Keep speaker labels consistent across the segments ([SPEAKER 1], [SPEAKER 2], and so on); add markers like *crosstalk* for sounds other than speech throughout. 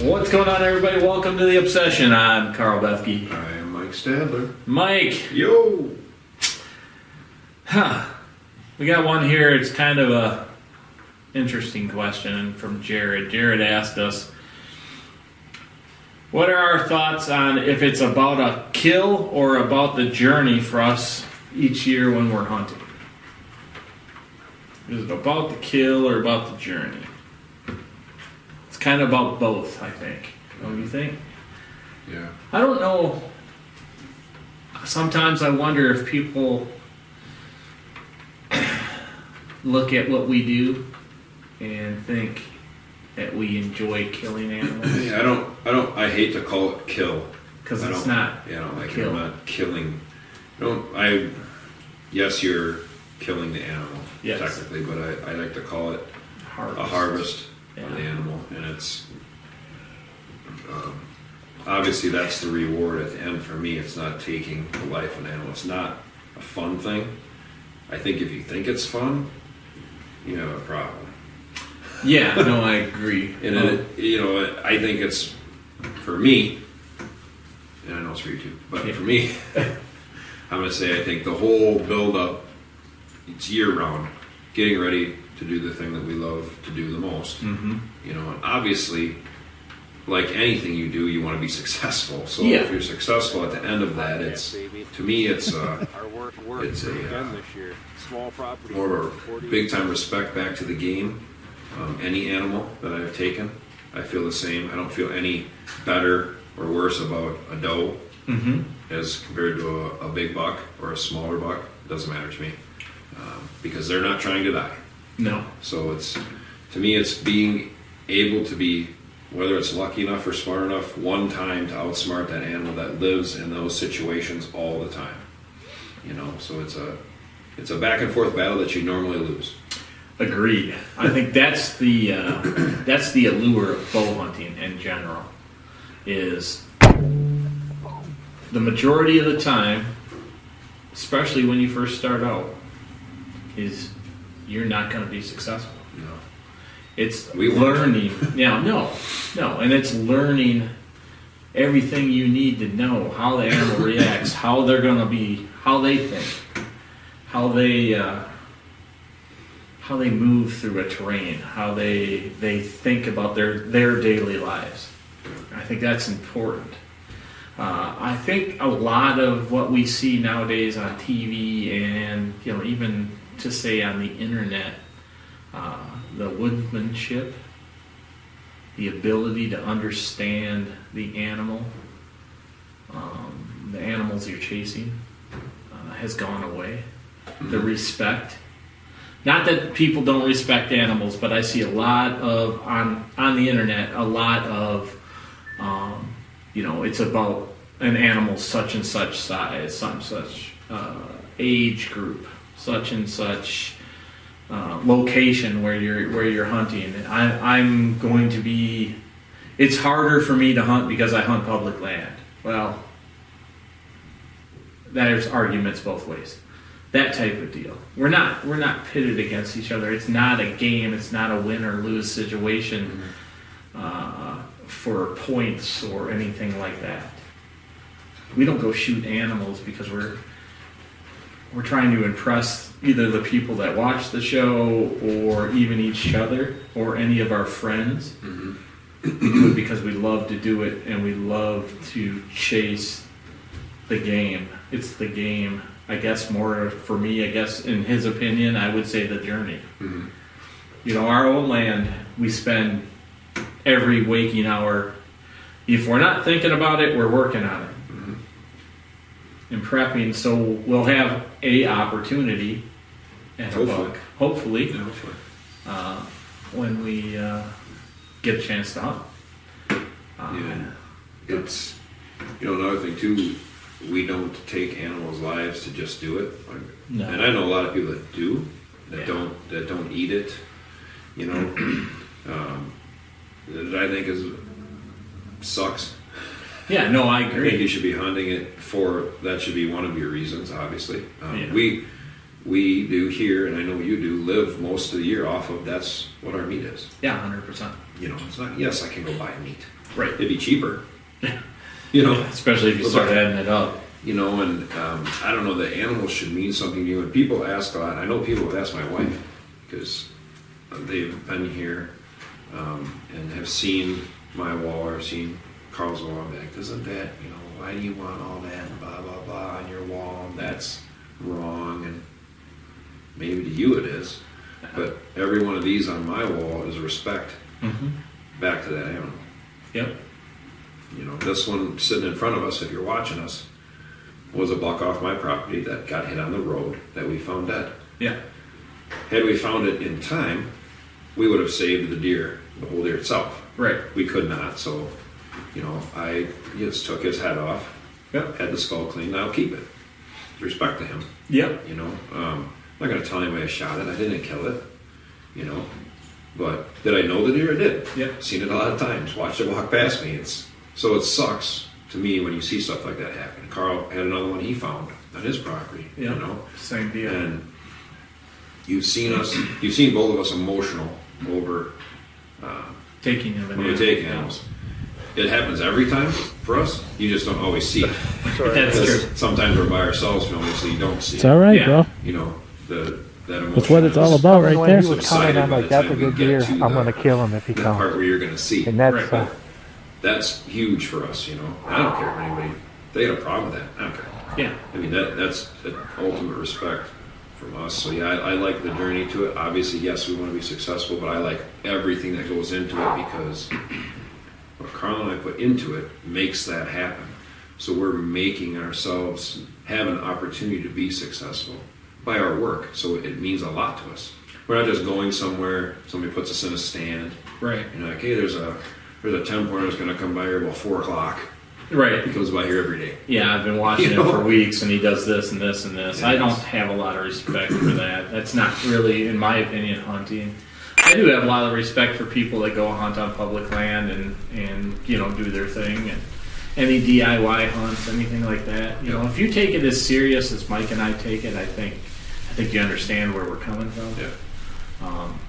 [SPEAKER 1] What's going on, everybody? Welcome to the Obsession. I'm Karl Bethke.
[SPEAKER 2] I am Mike Stadler.
[SPEAKER 1] Mike,
[SPEAKER 2] Yo!
[SPEAKER 1] huh? We got one here. It's kind of a interesting question from Jared. Jared asked us, "What are our thoughts on if it's about a kill or about the journey for us each year when we're hunting? Is it about the kill or about the journey?" It's kind of about both, I think. Don't you think?
[SPEAKER 2] Yeah.
[SPEAKER 1] I don't know. Sometimes I wonder if people *coughs* look at what we do and think that we enjoy killing animals
[SPEAKER 2] Yeah, *clears throat* I don't, I don't, I hate to call it kill.
[SPEAKER 1] because it's not.
[SPEAKER 2] Yeah, I don't like
[SPEAKER 1] Kill.
[SPEAKER 2] it. I'm not killing. I don't, I, yes, you're killing the animal,
[SPEAKER 1] Yes.
[SPEAKER 2] technically, but I, I like to call it
[SPEAKER 1] Harvest.
[SPEAKER 2] a harvest Of the animal, and it's, um, obviously that's the reward at the end for me. It's not taking the life of an animal. It's not a fun thing. I think if you think it's fun, you have a problem.
[SPEAKER 1] Yeah, no, I agree. *laughs*
[SPEAKER 2] And it, you know, I think it's for me, and I know it's for you too, but
[SPEAKER 1] Yeah.
[SPEAKER 2] for me, *laughs* I'm to say I think the whole build up, it's year round, getting ready to do the thing that we love to do the most.
[SPEAKER 1] hmm
[SPEAKER 2] You know, and obviously, like anything you do, you want to be successful. So
[SPEAKER 1] Yeah.
[SPEAKER 2] if you're successful at the end of that, it's to me, it's uh, *laughs*
[SPEAKER 3] Our work, work
[SPEAKER 2] It's a, uh,
[SPEAKER 3] this year. Small property.
[SPEAKER 2] more of a big time respect back to the game. Um, any animal that I've taken, I feel the same. I don't feel any better or worse about a doe
[SPEAKER 1] hmm
[SPEAKER 2] as compared to a, a big buck or a smaller buck. It doesn't matter to me um, because they're not trying to die.
[SPEAKER 1] No.
[SPEAKER 2] So it's to me, it's being able to be whether it's lucky enough or smart enough one time to outsmart that animal that lives in those situations all the time. You know, so it's a it's a back and forth battle that you normally lose.
[SPEAKER 1] Agreed. I think that's the uh, *coughs* that's the allure of bow hunting in general. Is the majority of the time, especially when you first start out, is you're not going to be successful.
[SPEAKER 2] Know,
[SPEAKER 1] It's
[SPEAKER 2] We
[SPEAKER 1] learning. *laughs* Yeah, no, no, and it's learning everything you need to know how the animal *laughs* reacts, how they're going to be, how they think, how they uh, how they move through a terrain, how they they think about their their daily lives. I think that's important. Uh, I think a lot of what we see nowadays on TV and you know even to say on the internet, uh, the woodmanship, the ability to understand the animal, um, the animals you're chasing, uh, has gone away. The respect. Not that people don't respect animals, but I see a lot of on on the internet a lot of um, you know it's about an animal such and such size, some such uh, age group, such and such uh, location where you're where you're hunting. I, I'm going to be. It's harder for me to hunt because I hunt public land. Well, there's arguments both ways. That type of deal. We're not we're not pitted against each other. It's not a game. It's not a win or lose situation uh, for points or anything like that. We don't go shoot animals because we're we're trying to impress either the people that watch the show or even each other or any of our friends. We do it because we love to do it and we love to chase the game. It's the game. I guess more for me, I guess in his opinion, I would say the journey.
[SPEAKER 2] Mhm.
[SPEAKER 1] You know, our own land, we spend every waking hour. If we're not thinking about it, we're working on it And prepping. So we'll have a opportunity and a
[SPEAKER 2] Hopefully.
[SPEAKER 1] buck, hopefully,
[SPEAKER 2] Yeah, hopefully.
[SPEAKER 1] uh, when we uh, get a chance to hunt. Um,
[SPEAKER 2] Yeah. It's you know another thing too. We don't take animals' lives to just do it, like,
[SPEAKER 1] No.
[SPEAKER 2] and I know a lot of people that do that
[SPEAKER 1] Yeah.
[SPEAKER 2] don't that don't eat it. You know, *clears throat* um, that I think is sucks.
[SPEAKER 1] Yeah, no, I
[SPEAKER 2] I think
[SPEAKER 1] agree.
[SPEAKER 2] you should be hunting it for that should be one of your reasons, obviously. Um,
[SPEAKER 1] Yeah.
[SPEAKER 2] We we do here, and I know you do, live most of the year off of that's what our meat is.
[SPEAKER 1] Yeah, hundred percent.
[SPEAKER 2] You know, it's not. Yes, I can go buy meat.
[SPEAKER 1] Right.
[SPEAKER 2] It'd be cheaper. you know.
[SPEAKER 1] Especially if you start adding it up.
[SPEAKER 2] You know, and um, I don't know. The animals should mean something to you. And people ask a lot. I know people have asked my wife because they've been here um, and have seen my wall or seen Karl's. I'm like, isn't that you know why do you want all that and blah blah blah on your wall? That's wrong. And maybe to you it is, but every one of these on my wall is respect
[SPEAKER 1] Mm-hmm.
[SPEAKER 2] back to that animal.
[SPEAKER 1] Yep.
[SPEAKER 2] You know, this one sitting in front of us, if you're watching us, was a buck off my property that got hit on the road that we found dead.
[SPEAKER 1] Yeah.
[SPEAKER 2] Had we found it in time, we would have saved the deer, the whole deer itself.
[SPEAKER 1] Right.
[SPEAKER 2] We could not, so, you know, I just took his head off,
[SPEAKER 1] Yep.
[SPEAKER 2] had the skull cleaned, I'll keep it. Respect to him,
[SPEAKER 1] Yep.
[SPEAKER 2] you know. Um, I'm not going to tell anybody I shot it, I didn't kill it, you know. But did I know the deer? I did.
[SPEAKER 1] Yep.
[SPEAKER 2] Seen it a lot of times. Watched it walk past me. It's so it sucks to me when you see stuff like that happen. Karl had another one he found on his property.
[SPEAKER 1] Yep.
[SPEAKER 2] You know,
[SPEAKER 1] Same deal.
[SPEAKER 2] and you've seen us. You've seen both of us emotional over uh,
[SPEAKER 1] taking
[SPEAKER 2] when we take animals. It happens every time for us. You just don't always see it. *laughs*
[SPEAKER 1] That's true.
[SPEAKER 2] Sometimes we're by ourselves filming, so you don't see
[SPEAKER 4] It's
[SPEAKER 2] it.
[SPEAKER 4] all right,
[SPEAKER 1] Yeah.
[SPEAKER 4] bro.
[SPEAKER 2] You know the that emotion.
[SPEAKER 4] That's what it's all
[SPEAKER 2] is
[SPEAKER 4] about, right
[SPEAKER 5] when
[SPEAKER 4] there.
[SPEAKER 5] he was coming, I'm like, that's a good deer. I'm gonna kill him if he
[SPEAKER 2] The part
[SPEAKER 5] comes.
[SPEAKER 2] where you're going to see.
[SPEAKER 5] And that's
[SPEAKER 1] Right.
[SPEAKER 5] uh,
[SPEAKER 2] That's huge for us, you know. I don't care if anybody they got a problem with that. I don't care.
[SPEAKER 1] Yeah.
[SPEAKER 2] I mean that that's the ultimate respect from us. So yeah, I, I like the journey to it. Obviously, yes, we want to be successful, but I like everything that goes into it because what Karl and I put into it makes that happen. So we're making ourselves have an opportunity to be successful by our work. So it means a lot to us. We're not just going somewhere. Somebody puts us in a stand.
[SPEAKER 1] Right.
[SPEAKER 2] Know, like, hey, there's a there's a ten pointer that's going to come by here about four o'clock.
[SPEAKER 1] Right.
[SPEAKER 2] He comes by here every day.
[SPEAKER 1] Yeah, I've been watching
[SPEAKER 2] You
[SPEAKER 1] him
[SPEAKER 2] know?
[SPEAKER 1] for weeks, and he does this and this and this. I don't have a lot of respect for that. That's not really, in my opinion, hunting. I do have a lot of respect for people that go hunt on public land and and you know do their thing and any DIY hunts, anything like that. You know, if you take it as serious as Mike and I take it, I think I think you understand where we're coming from.
[SPEAKER 2] Yeah.
[SPEAKER 1] Um,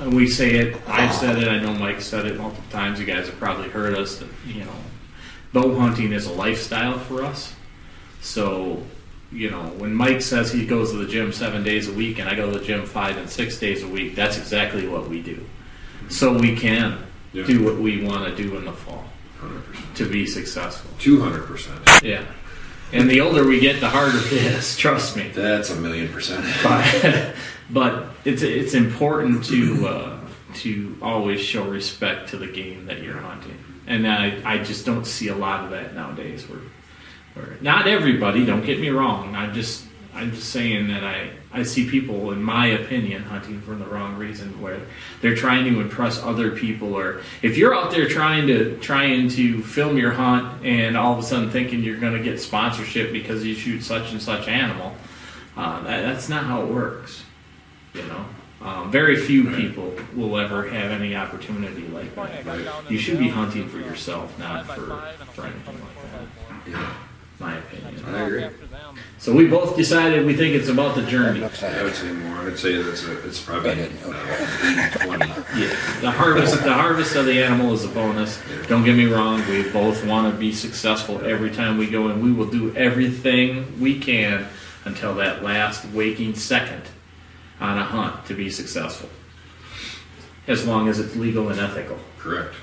[SPEAKER 1] and we say it. I've said it. I know Mike said it multiple times. You guys have probably heard us. That you know, bow hunting is a lifestyle for us. So, you know, when Mike says he goes to the gym seven days a week, and I go to the gym five and six days a week, that's exactly what we do. So we can
[SPEAKER 2] Yeah.
[SPEAKER 1] do what we want to do in the fall
[SPEAKER 2] Hundred percent.
[SPEAKER 1] to be successful.
[SPEAKER 2] Two hundred percent.
[SPEAKER 1] Yeah. And the older we get, the harder it is. Trust me.
[SPEAKER 2] That's a million percent. *laughs*
[SPEAKER 1] but but it's it's important to uh, to always show respect to the game that you're hunting, and I I just don't see a lot of that nowadays. Where not everybody, don't get me wrong. I'm just I'm just saying that I I see people, in my opinion, hunting for the wrong reason, where they're trying to impress other people, or if you're out there trying to trying to film your hunt and all of a sudden thinking you're going to get sponsorship because you shoot such and such animal. Uh, that, that's not how it works. You know, um, very few people will ever have any opportunity like that. You should be hunting for yourself, not for, for anything like that.
[SPEAKER 2] Yeah,
[SPEAKER 1] My opinion.
[SPEAKER 2] I agree.
[SPEAKER 1] So we both decided we think it's about the journey.
[SPEAKER 2] I would say more. I'd say that's a, it's probably uh, 20.
[SPEAKER 1] Yeah, the harvest, the harvest of the animal is a bonus. Don't get me wrong. We both want to be successful every time we go, and we will do everything we can until that last waking second on a hunt to be successful, as long as it's legal and ethical.
[SPEAKER 2] Correct.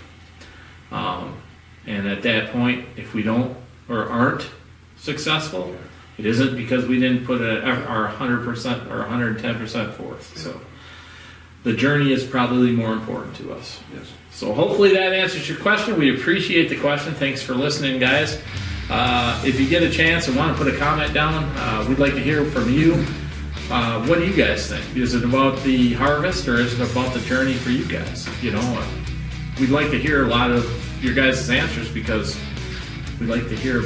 [SPEAKER 1] Um, and at that point, if we don't or aren't successful, it isn't because we didn't put a, our 100% or 110% forth. So the journey is probably more important to us.
[SPEAKER 2] Yes.
[SPEAKER 1] So hopefully that answers your question. We appreciate the question. Thanks for listening, guys. Uh, if you get a chance and want to put a comment down, uh, we'd like to hear from you. Uh, what do you guys think? Is it about the harvest or is it about the journey for you guys? You know, uh, we'd like to hear a lot of your guys' answers because we'd like to hear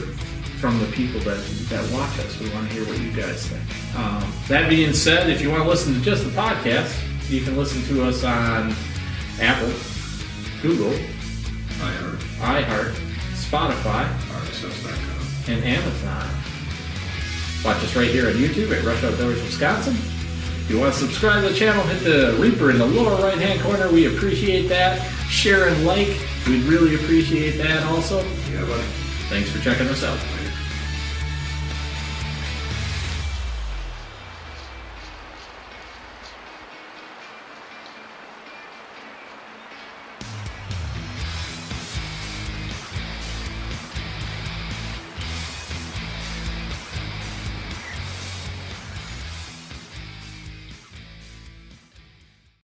[SPEAKER 1] from the people that, that watch us. We want to hear what you guys think. Um, that being said, if you want to listen to just the podcast, you can listen to us on Apple, Google,
[SPEAKER 2] I heard
[SPEAKER 1] iHeart, Spotify,
[SPEAKER 2] RSS.com.
[SPEAKER 1] and Amazon. Watch us right here on YouTube at Rush Outdoors Wisconsin. If you want to subscribe to the channel, hit the Reaper in the lower right hand corner. We appreciate that. Share and like. We'd really appreciate that also.
[SPEAKER 2] Yeah, buddy.
[SPEAKER 1] Thanks for checking us out.